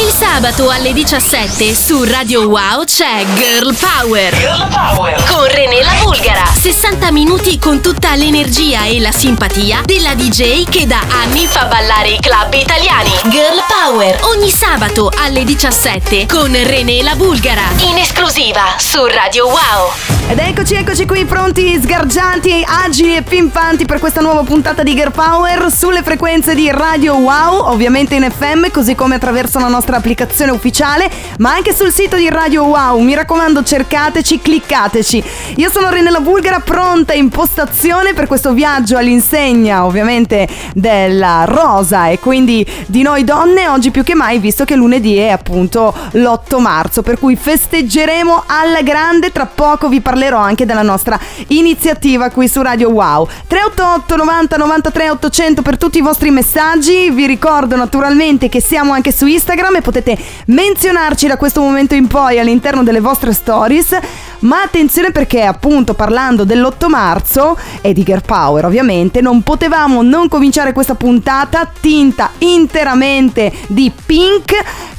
Il sabato alle 17 su Radio Wow c'è Girl Power. Girl Power. Con René la Bulgara. 60 minuti con tutta l'energia e la simpatia della DJ che da anni fa ballare i club italiani. Girl Power. Ogni sabato alle 17 con René la Bulgara. In esclusiva su Radio Wow. Ed eccoci, eccoci qui pronti, sgargianti, agili e pimpanti per questa nuova puntata di Girl Power sulle frequenze di Radio Wow, ovviamente in FM, così come attraverso la nostra applicazione ufficiale, ma anche sul sito di Radio Wow. Mi raccomando, cercateci, cliccateci. Io sono Renella Bulgara, pronta in postazione per questo viaggio all'insegna, ovviamente, della rosa e quindi di noi donne, oggi più che mai, visto che lunedì è appunto l'8 marzo, per cui festeggeremo alla grande, tra poco vi parlerò anche della nostra iniziativa qui su Radio Wow. 388 90 93 800 per tutti i vostri messaggi, vi ricordo naturalmente che siamo anche su Instagram e potete menzionarci da questo momento in poi all'interno delle vostre stories. Ma attenzione perché appunto parlando dell'8 marzo e di Girl Power ovviamente non potevamo non cominciare questa puntata tinta interamente di pink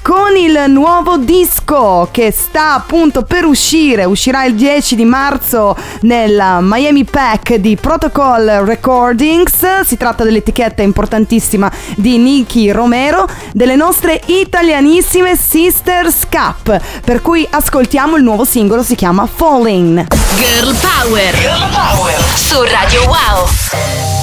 con il nuovo disco che sta appunto per uscire, uscirà il 10 di marzo nel Miami Pack di Protocol Recordings, si tratta dell'etichetta importantissima di Nicky Romero, delle nostre italianissime Sisters Cup, per cui ascoltiamo il nuovo singolo, si chiama Falling. Girl Power. Girl Power. Su Radio Wow.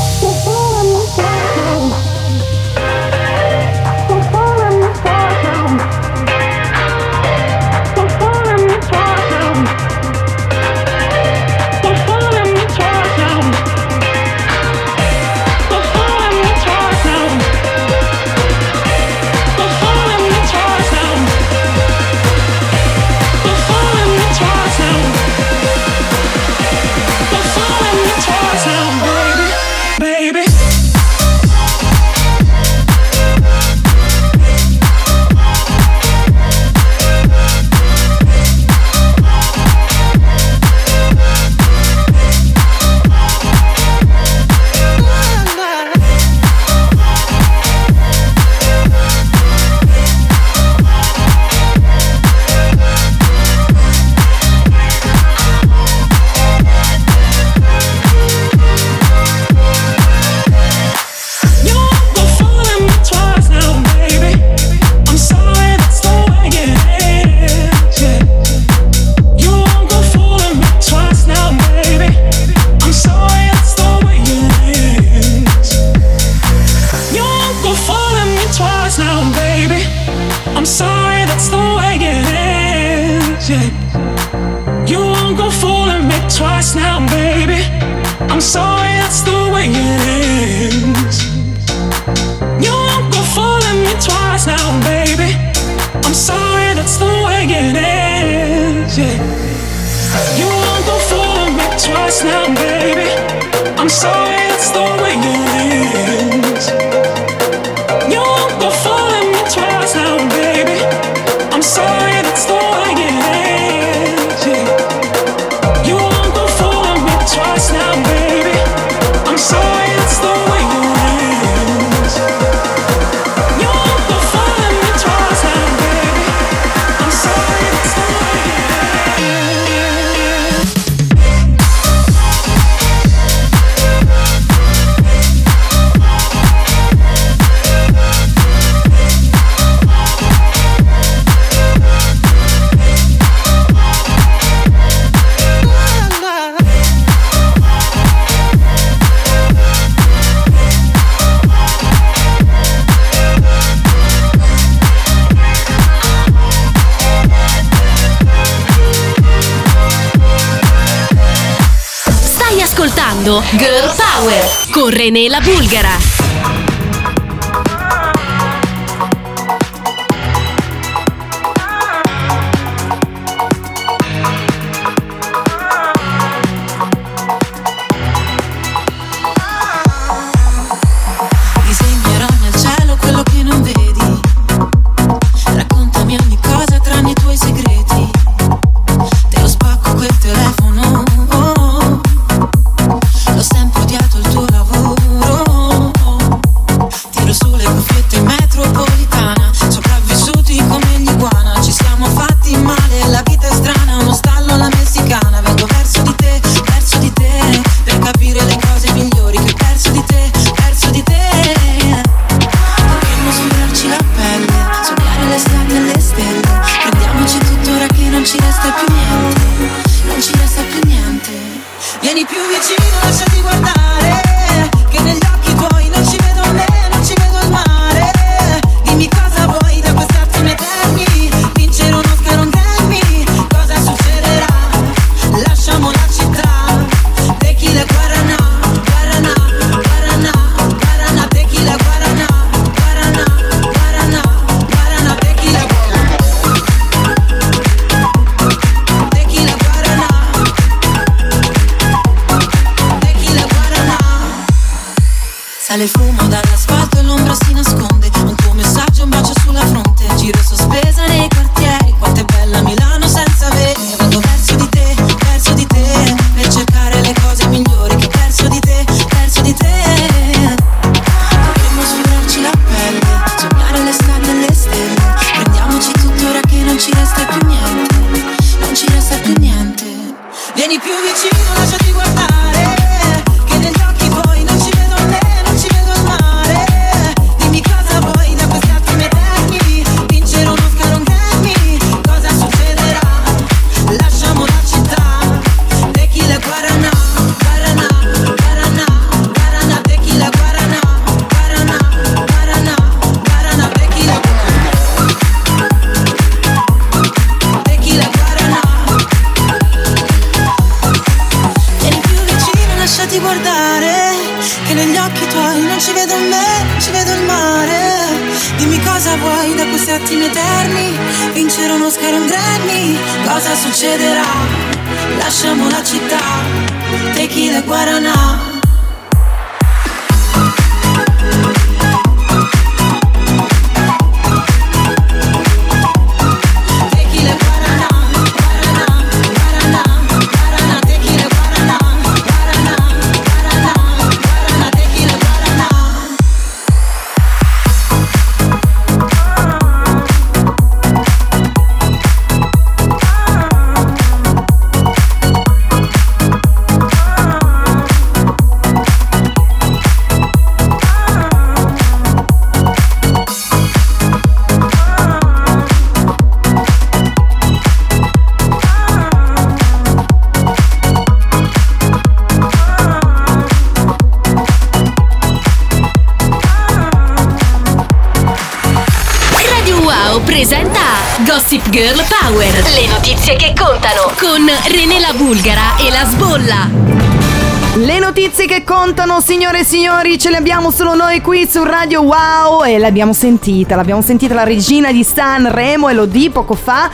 I'm sorry, that's the way it is. Yeah. You won't go fooling me twice now, baby. I'm sorry, that's the way it is. You won't go fooling me twice now, baby. I'm sorry, that's the way it is. Yeah. You won't go fooling me twice now, baby. I'm sorry, that's the way Girl Power con René la Bulgara. Sale il fumo dall'asfalto l'ombra si nasconde. Un tuo messaggio, un bacio sulla fronte. Giro sospesa nei Girl Power. Le notizie che contano con René la Bulgara e la Sbolla. Le notizie che contano, signore e signori, ce le abbiamo solo noi qui su Radio Wow e l'abbiamo sentita, l'abbiamo sentita la regina di Sanremo e lo di poco fa.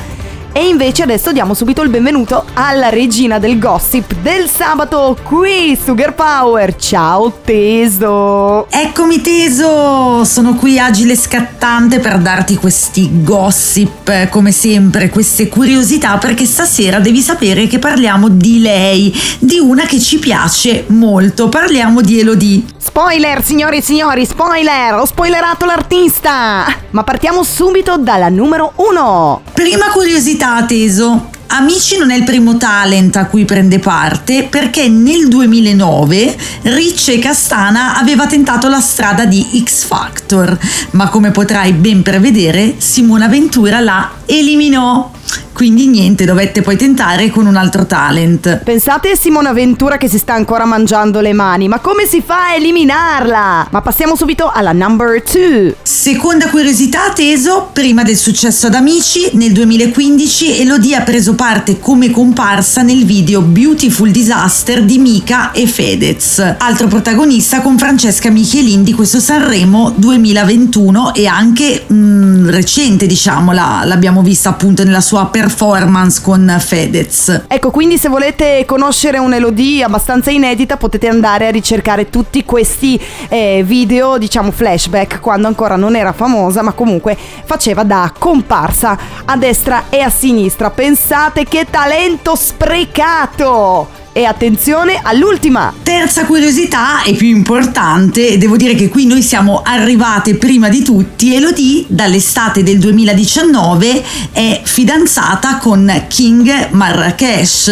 E invece adesso diamo subito il benvenuto alla regina del gossip del sabato qui su Girl Power. Ciao Teso! Eccomi teso, sono qui agile e scattante per darti questi gossip, eh, come sempre, queste curiosità, perché stasera devi sapere che parliamo di lei, di una che ci piace molto, parliamo di Elodie. Spoiler, signori e signori, spoiler! Ho spoilerato l'artista! Ma partiamo subito dalla numero uno. Prima curiosità teso. Amici non è il primo talent a cui prende parte perché nel 2009 Ricci e Castana aveva tentato la strada di X Factor, ma come potrai ben prevedere Simona Ventura la eliminò. Quindi niente, dovette poi tentare con un altro talent. Pensate a Simona Ventura che si sta ancora mangiando le mani, ma come si fa a eliminarla? Ma passiamo subito alla number 2. Seconda curiosità teso, prima del successo ad Amici, nel 2015 Elodie ha preso parte come comparsa nel video Beautiful Disaster di Mika e Fedez, altro protagonista con Francesca Michelin di questo Sanremo 2021 e anche mm, recente diciamo, la- l'abbiamo vista appunto nella sua performance con Fedez. Ecco, quindi se volete conoscere un'Elodie abbastanza inedita potete andare a ricercare tutti questi eh, video, diciamo flashback, quando ancora non era famosa, ma comunque faceva da comparsa a destra e a sinistra. Pensate che talento sprecato! E attenzione all'ultima! Terza curiosità e più importante, devo dire che qui noi siamo arrivate prima di tutti. Elodie dall'estate del 2019 è fidanzata con King Marrakesh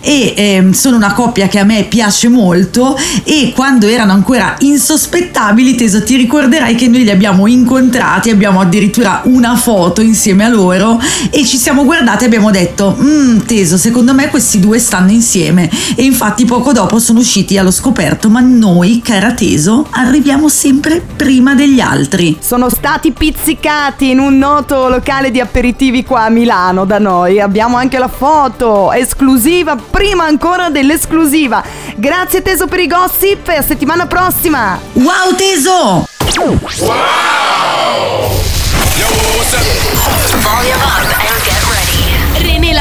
e ehm, sono una coppia che a me piace molto e quando erano ancora insospettabili, Teso, ti ricorderai che noi li abbiamo incontrati, abbiamo addirittura una foto insieme a loro e ci siamo guardati e abbiamo detto, "Mm, Teso, secondo me questi due stanno insieme e infatti poco dopo sono usciti allo scoperto, ma noi, cara Teso, arriviamo sempre prima degli altri. Sono stati pizzicati in un noto locale di aperitivi qua a Milano da noi. Abbiamo anche la foto esclusiva, prima ancora dell'esclusiva. Grazie Teso per i gossip e a settimana prossima! Wow Teso! René la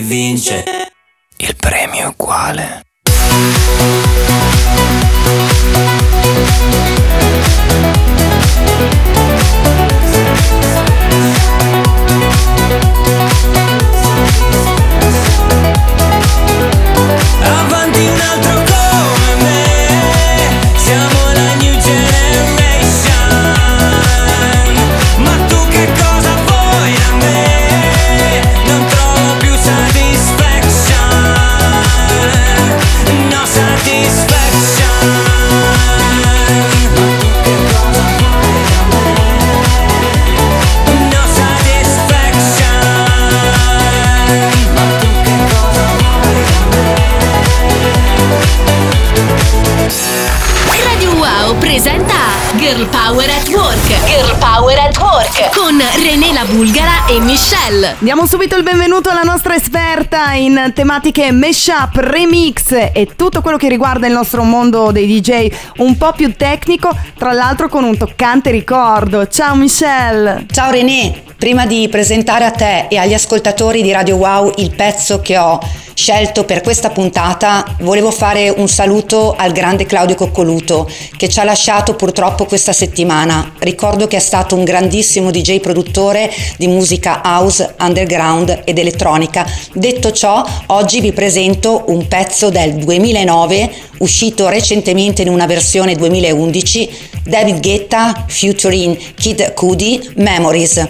que. Diamo subito il benvenuto alla nostra esperta in tematiche mashup, remix e tutto quello che riguarda il nostro mondo dei DJ un po' più tecnico, tra l'altro con un toccante ricordo. Ciao Michelle. Ciao René. Prima di presentare a te e agli ascoltatori di Radio Wow il pezzo che ho scelto per questa puntata, volevo fare un saluto al grande Claudio Coccoluto che ci ha lasciato purtroppo questa settimana. Ricordo che è stato un grandissimo DJ produttore di musica house, underground ed elettronica. Detto ciò, oggi vi presento un pezzo del 2009 uscito recentemente in una versione 2011, David Guetta featuring Kid Cudi, Memories.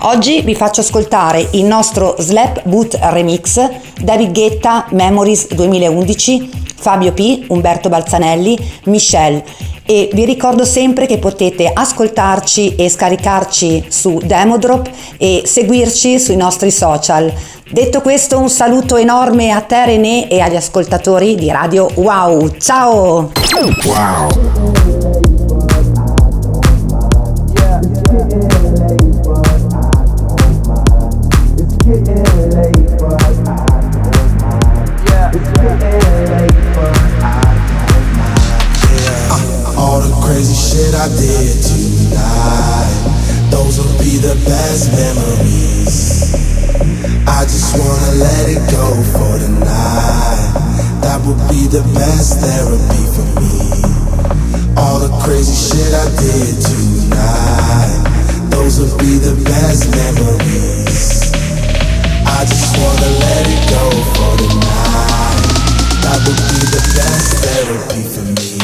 Oggi vi faccio ascoltare il nostro Slap Boot Remix, David Guetta Memories 2011, Fabio P, Umberto Balzanelli, Michelle e vi ricordo sempre che potete ascoltarci e scaricarci su Demodrop e seguirci sui nostri social. Detto questo un saluto enorme a te René e agli ascoltatori di Radio Wow. Ciao! All best memories. I just wanna let it go for the night. That would be the best therapy for me. All the crazy shit I did tonight, those will be the best memories. I just wanna let it go for the night. That would be the best therapy for me.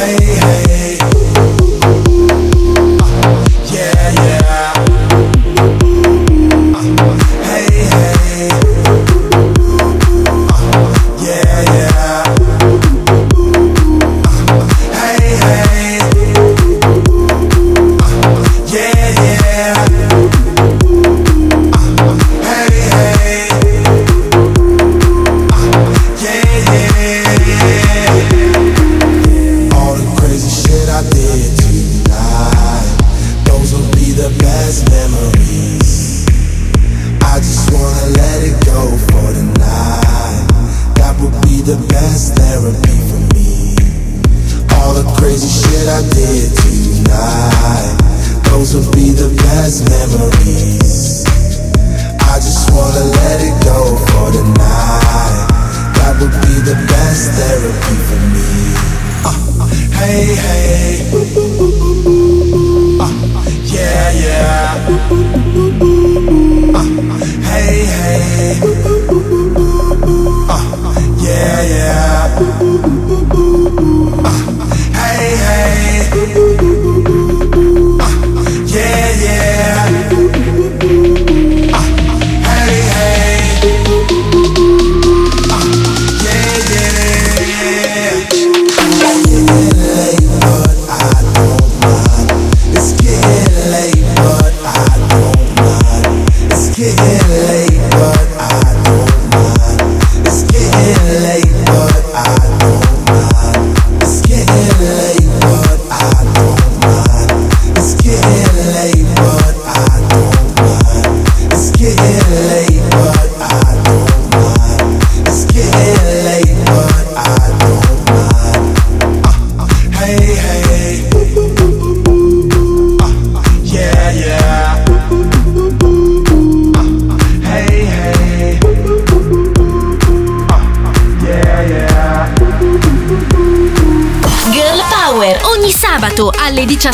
Hey, hey.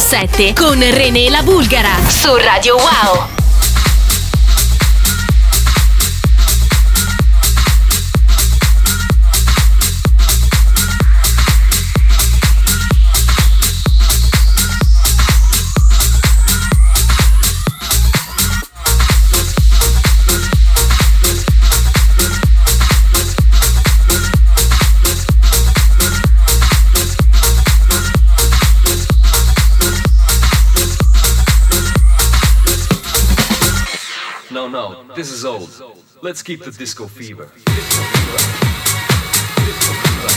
2017 con René La Bulgara su Radio Wow. Let's keep the disco fever. Let's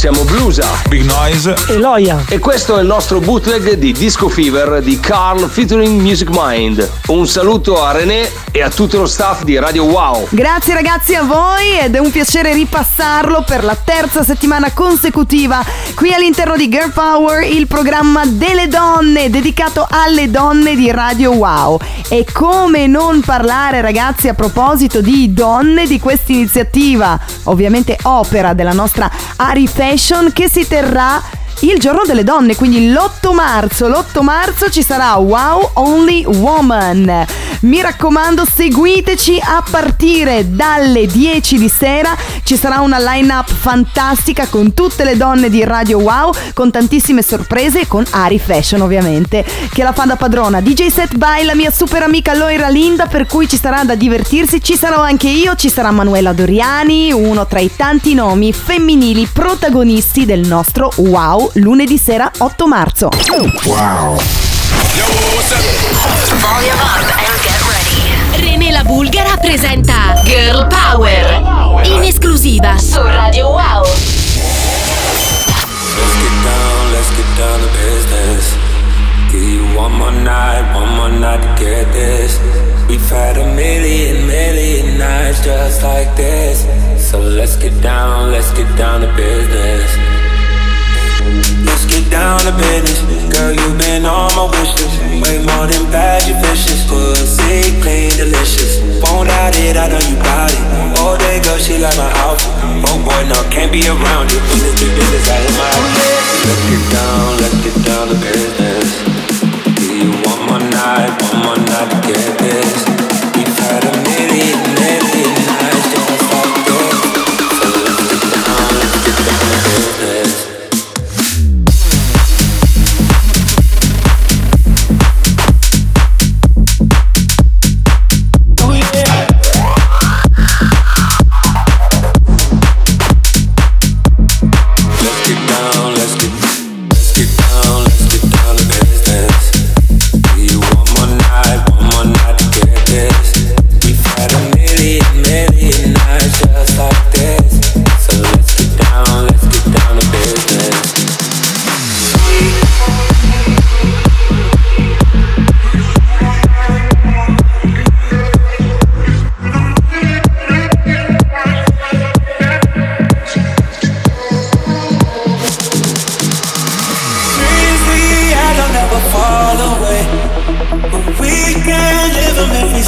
siamo Blusa, Big Noise e Loia. E questo è il nostro bootleg di Disco Fever di Carl featuring Music Mind. Un saluto a René e a tutto lo staff di Radio Wow. Grazie ragazzi a voi ed è un piacere ripassarlo per la terza settimana consecutiva qui all'interno di Girl Power, il programma delle donne dedicato alle donne di Radio Wow. E come non parlare ragazzi a proposito di donne di questa iniziativa, ovviamente opera della nostra Ari Fashion che si terrà il giorno delle donne, quindi l'8 marzo. L'8 marzo ci sarà Wow Only Woman. Mi raccomando, seguiteci a partire dalle 10 di sera. Ci sarà una line-up fantastica con tutte le donne di Radio Wow, con tantissime sorprese e con Ari Fashion ovviamente, che la fa da padrona. DJ Set by la mia super amica Loira Linda, per cui ci sarà da divertirsi. Ci sarò anche io, ci sarà Manuela Doriani, uno tra i tanti nomi femminili protagonisti del nostro Wow lunedì sera 8 marzo. Wow. René la Bulgara presenta Girl Power in esclusiva su Radio Wow. Let's get down, let's get down to business. Give you one more night, one more night to get this. We've had a million, million nights just like this. So let's get down, let's get down to business. Get down to business. Girl, you've been on my wish list. Way more than bad, you vicious. Pussy clean, delicious. Won't doubt it, I know you bout it. All day, girl, she like my outfit. Oh boy, no, can't be around you. Business, big business, I hit my Let's get down, let's get down to business. Give you one more night, one more night to get this. We've had a million, million nights just like this. So let's get down, let's get down to business.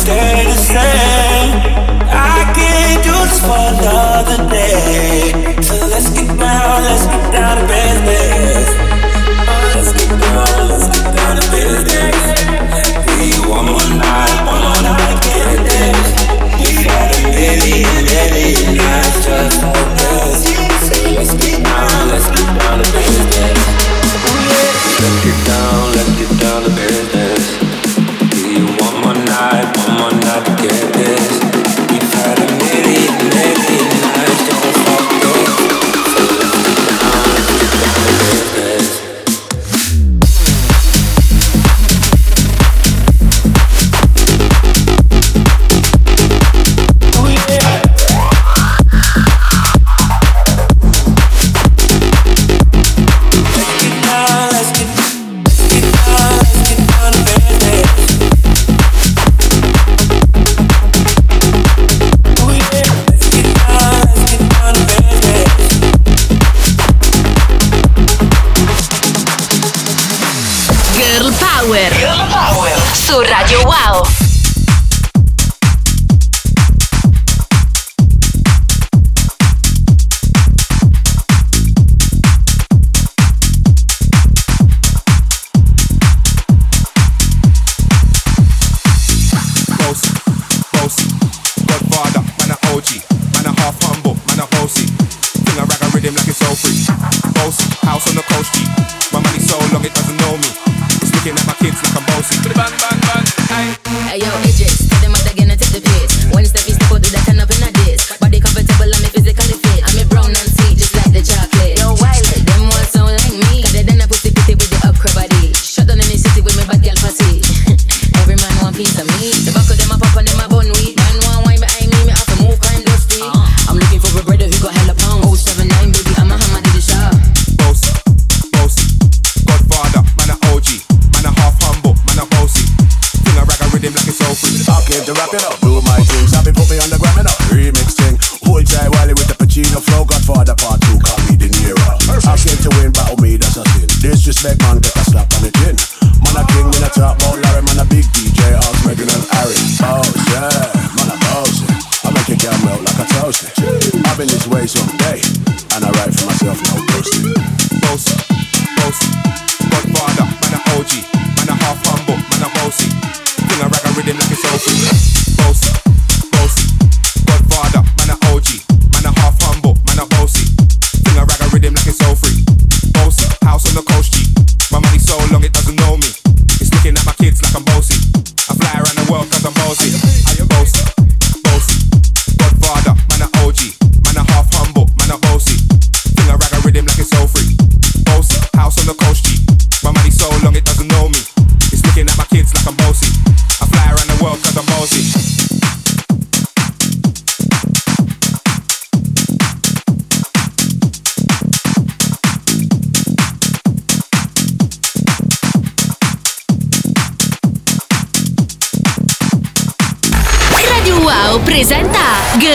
Stay the same. I can't do this for another day. So let's get down, let's get down to business.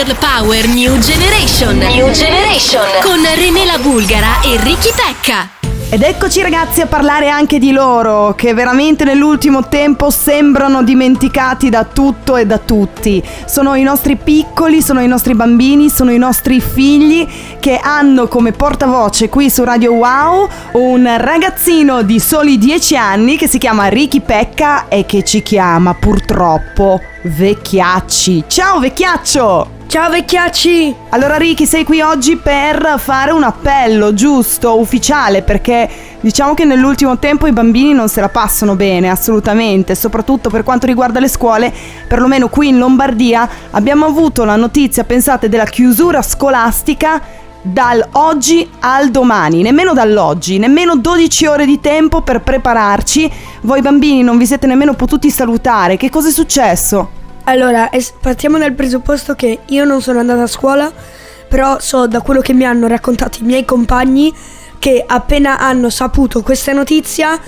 Girl Power New Generation. New Generation. Con René la Bulgara e Ricky Pecca. Ed eccoci ragazzi a parlare anche di loro, che veramente nell'ultimo tempo sembrano dimenticati da tutto e da tutti. Sono i nostri piccoli, sono i nostri bambini, sono i nostri figli che hanno come portavoce qui su Radio Wow un ragazzino di soli 10 anni che si chiama Ricky Pecca e che ci chiama purtroppo Vecchiacci. Ciao Vecchiaccio! Ciao vecchiacci! Allora Ricky sei qui oggi per fare un appello giusto, ufficiale, perché diciamo che nell'ultimo tempo i bambini non se la passano bene, assolutamente, soprattutto per quanto riguarda le scuole, perlomeno qui in Lombardia abbiamo avuto la notizia, pensate, della chiusura scolastica dal oggi al domani, nemmeno dall'oggi, nemmeno 12 ore di tempo per prepararci. Voi bambini non vi siete nemmeno potuti salutare, che cosa è successo? Allora, es- partiamo dal presupposto che io non sono andata a scuola, però so da quello che mi hanno raccontato i miei compagni che appena hanno saputo questa notizia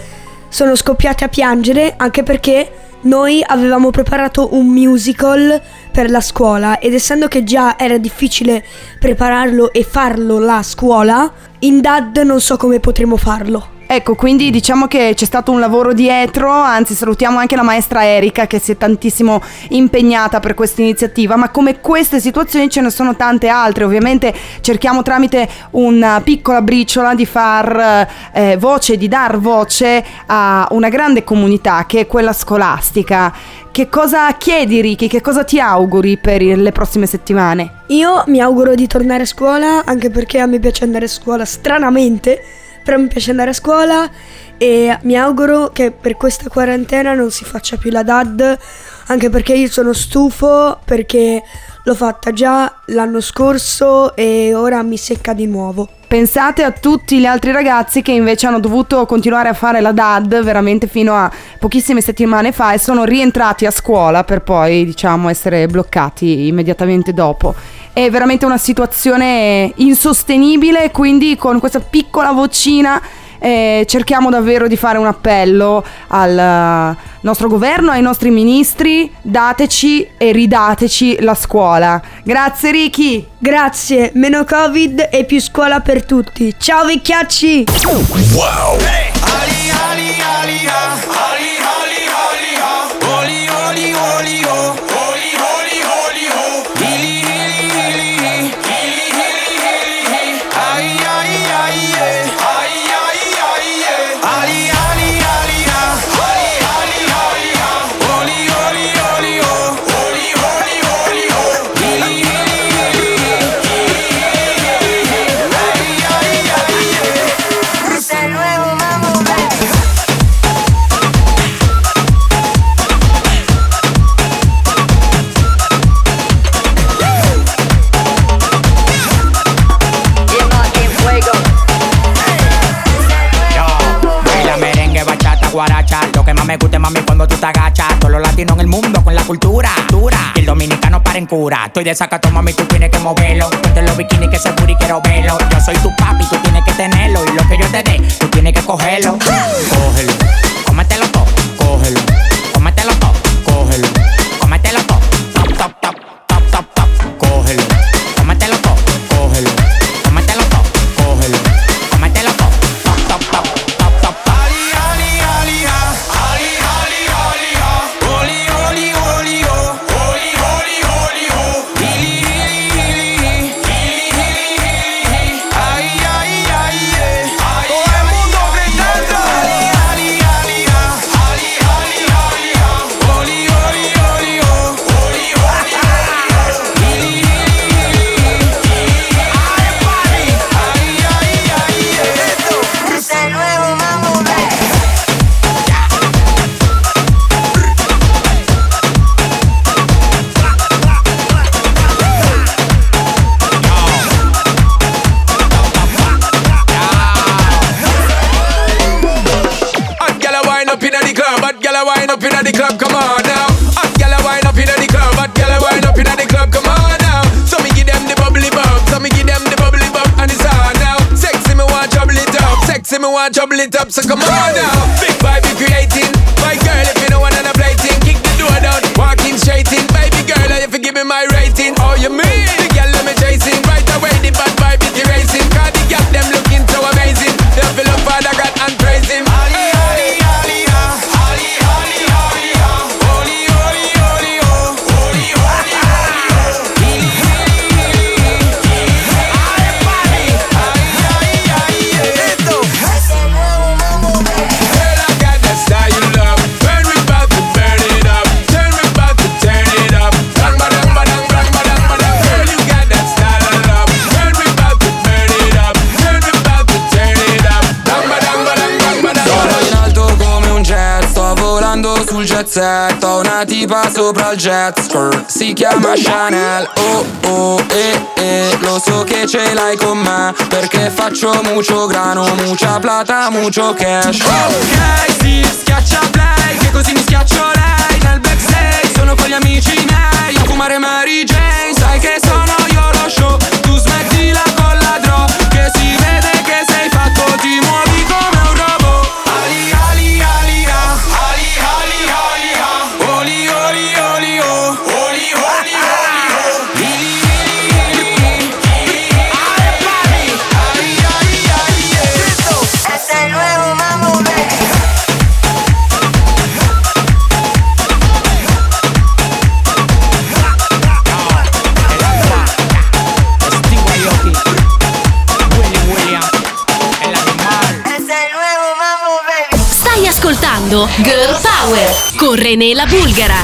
sono scoppiati a piangere anche perché noi avevamo preparato un musical per la scuola ed essendo che già era difficile prepararlo e farlo la scuola, in DAD non so come potremo farlo. Ecco, quindi diciamo che c'è stato un lavoro dietro, anzi salutiamo anche la maestra Erika che si è tantissimo impegnata per questa iniziativa, ma come queste situazioni ce ne sono tante altre, ovviamente cerchiamo tramite una piccola briciola di far eh, voce, di dar voce a una grande comunità che è quella scolastica. Che cosa chiedi Ricky, che cosa ti auguri per le prossime settimane? Io mi auguro di tornare a scuola anche perché a me piace andare a scuola stranamente, però mi piace andare a scuola e mi auguro che per questa quarantena non si faccia più la DAD, anche perché io sono stufo perché l'ho fatta già l'anno scorso e ora mi secca di nuovo. Pensate a tutti gli altri ragazzi che invece hanno dovuto continuare a fare la DAD veramente fino a pochissime settimane fa e sono rientrati a scuola per poi, diciamo, essere bloccati immediatamente dopo. È veramente una situazione insostenibile, quindi con questa piccola vocina eh, cerchiamo davvero di fare un appello al nostro governo, ai nostri ministri, dateci e ridateci la scuola. Grazie Ricky! Grazie, meno Covid e più scuola per tutti. Ciao vecchiacci! Wow. cuando tú te agachas. Todos los latinos en el mundo con la cultura. cultura. Y el dominicano para en cura. Estoy de sacato, mami, tú tienes que moverlo. Ponte los bikinis que se y quiero verlo. Yo soy tu papi, tú tienes que tenerlo. Y lo que yo te dé, tú tienes que cogerlo. Cógelo, cómetelo todo, cógelo, cómetelo todo pozzetto Una tipa sopra il jet skirt. Si chiama Chanel. Oh oh eh eh Lo so che ce l'hai con me Perché faccio mucho grano Mucha plata, mucho cash. Ok, si schiaccia play Che così mi schiaccio lei. Nel backstage sono con gli amici miei A fumare Mary Jane. ascoltando Girl Power con René Bulgara.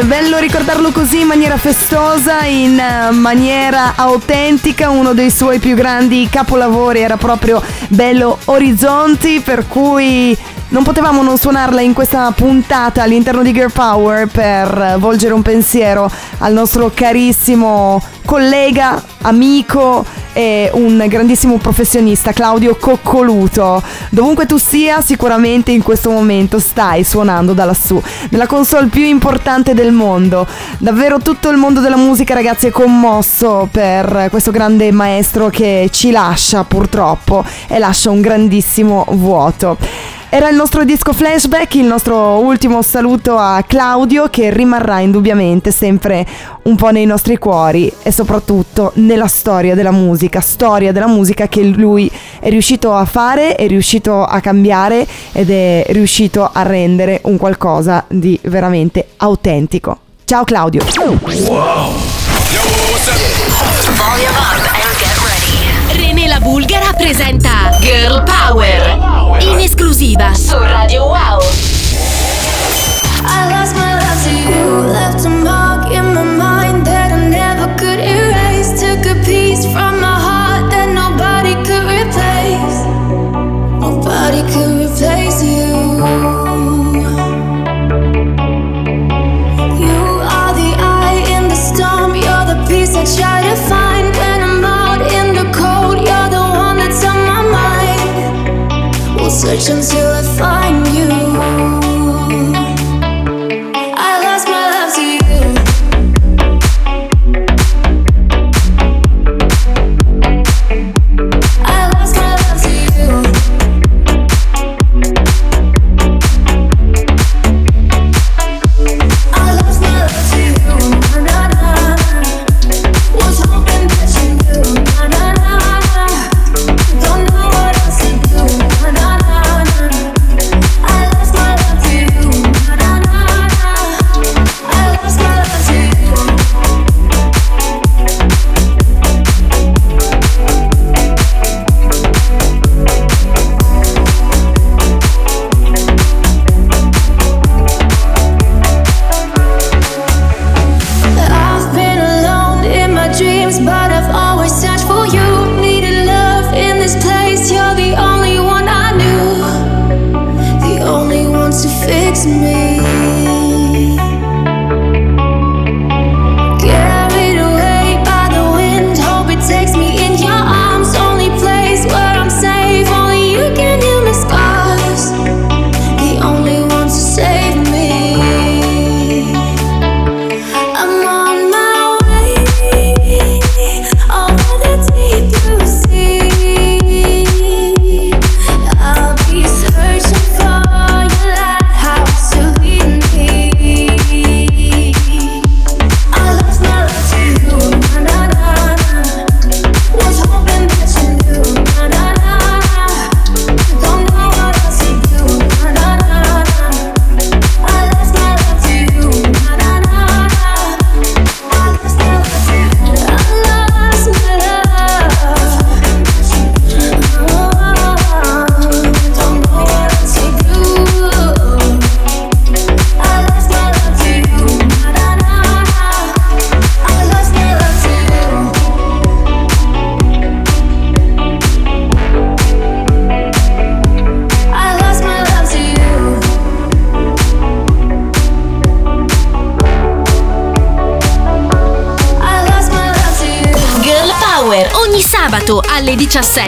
È bello ricordarlo così in maniera festosa, in eh, maniera autentica. Uno dei suoi più grandi capolavori era proprio Bello Orizzonti, per cui non potevamo non suonarla in questa puntata all'interno di Girl Power per volgere un pensiero al nostro carissimo collega, amico e un grandissimo professionista Claudio Coccoluto. Dovunque tu sia, sicuramente in questo momento stai suonando da lassù, nella console più importante del mondo. Davvero tutto il mondo della musica, ragazzi, è commosso per questo grande maestro che ci lascia purtroppo e lascia un grandissimo vuoto. Era il nostro disco flashback, il nostro ultimo saluto a Claudio che rimarrà indubbiamente sempre un po' nei nostri cuori e soprattutto nella storia della musica, storia della musica che lui è riuscito a fare, è riuscito a cambiare ed è riuscito a rendere un qualcosa di veramente autentico. Ciao Claudio. René la Bulgara presenta Girl Power in esclusiva su Radio Wow. I lost my love to you, left a mark in my mind that I never could erase. Took a piece from my heart that nobody could replace. Nobody could mind. We'll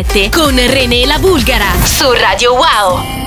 17 con René la Bulgara su Radio Wow.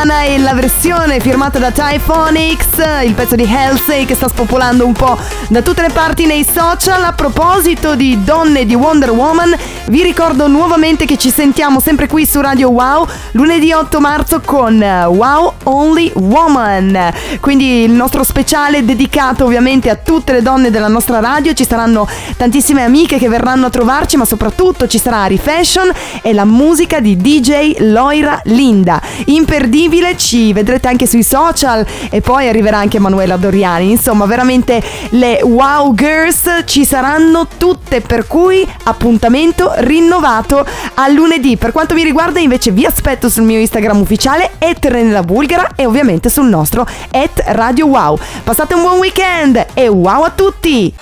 Americana e la versione firmata da Typhonics, il pezzo di Halsey che sta spopolando un po' da tutte le parti nei social. A proposito di donne di Wonder Woman, vi ricordo nuovamente che ci sentiamo sempre qui su Radio Wow lunedì 8 marzo con eh, Wow Only Woman. Quindi il nostro speciale dedicato ovviamente a tutte le donne della nostra radio. Ci saranno tantissime amiche che verranno a trovarci, ma soprattutto ci sarà Refashion e la musica di DJ Loira Linda. Imperdibile, ci vedrete anche sui social e poi arriverà anche Manuela Doriani. Insomma, veramente le Wow Girls ci saranno tutte, per cui appuntamento rinnovato a lunedì. Per quanto mi riguarda, invece, vi aspetto sul mio Instagram ufficiale Renella Bulgara e ovviamente sul nostro at Radio Wow. Passate un buon weekend e wow a tutti!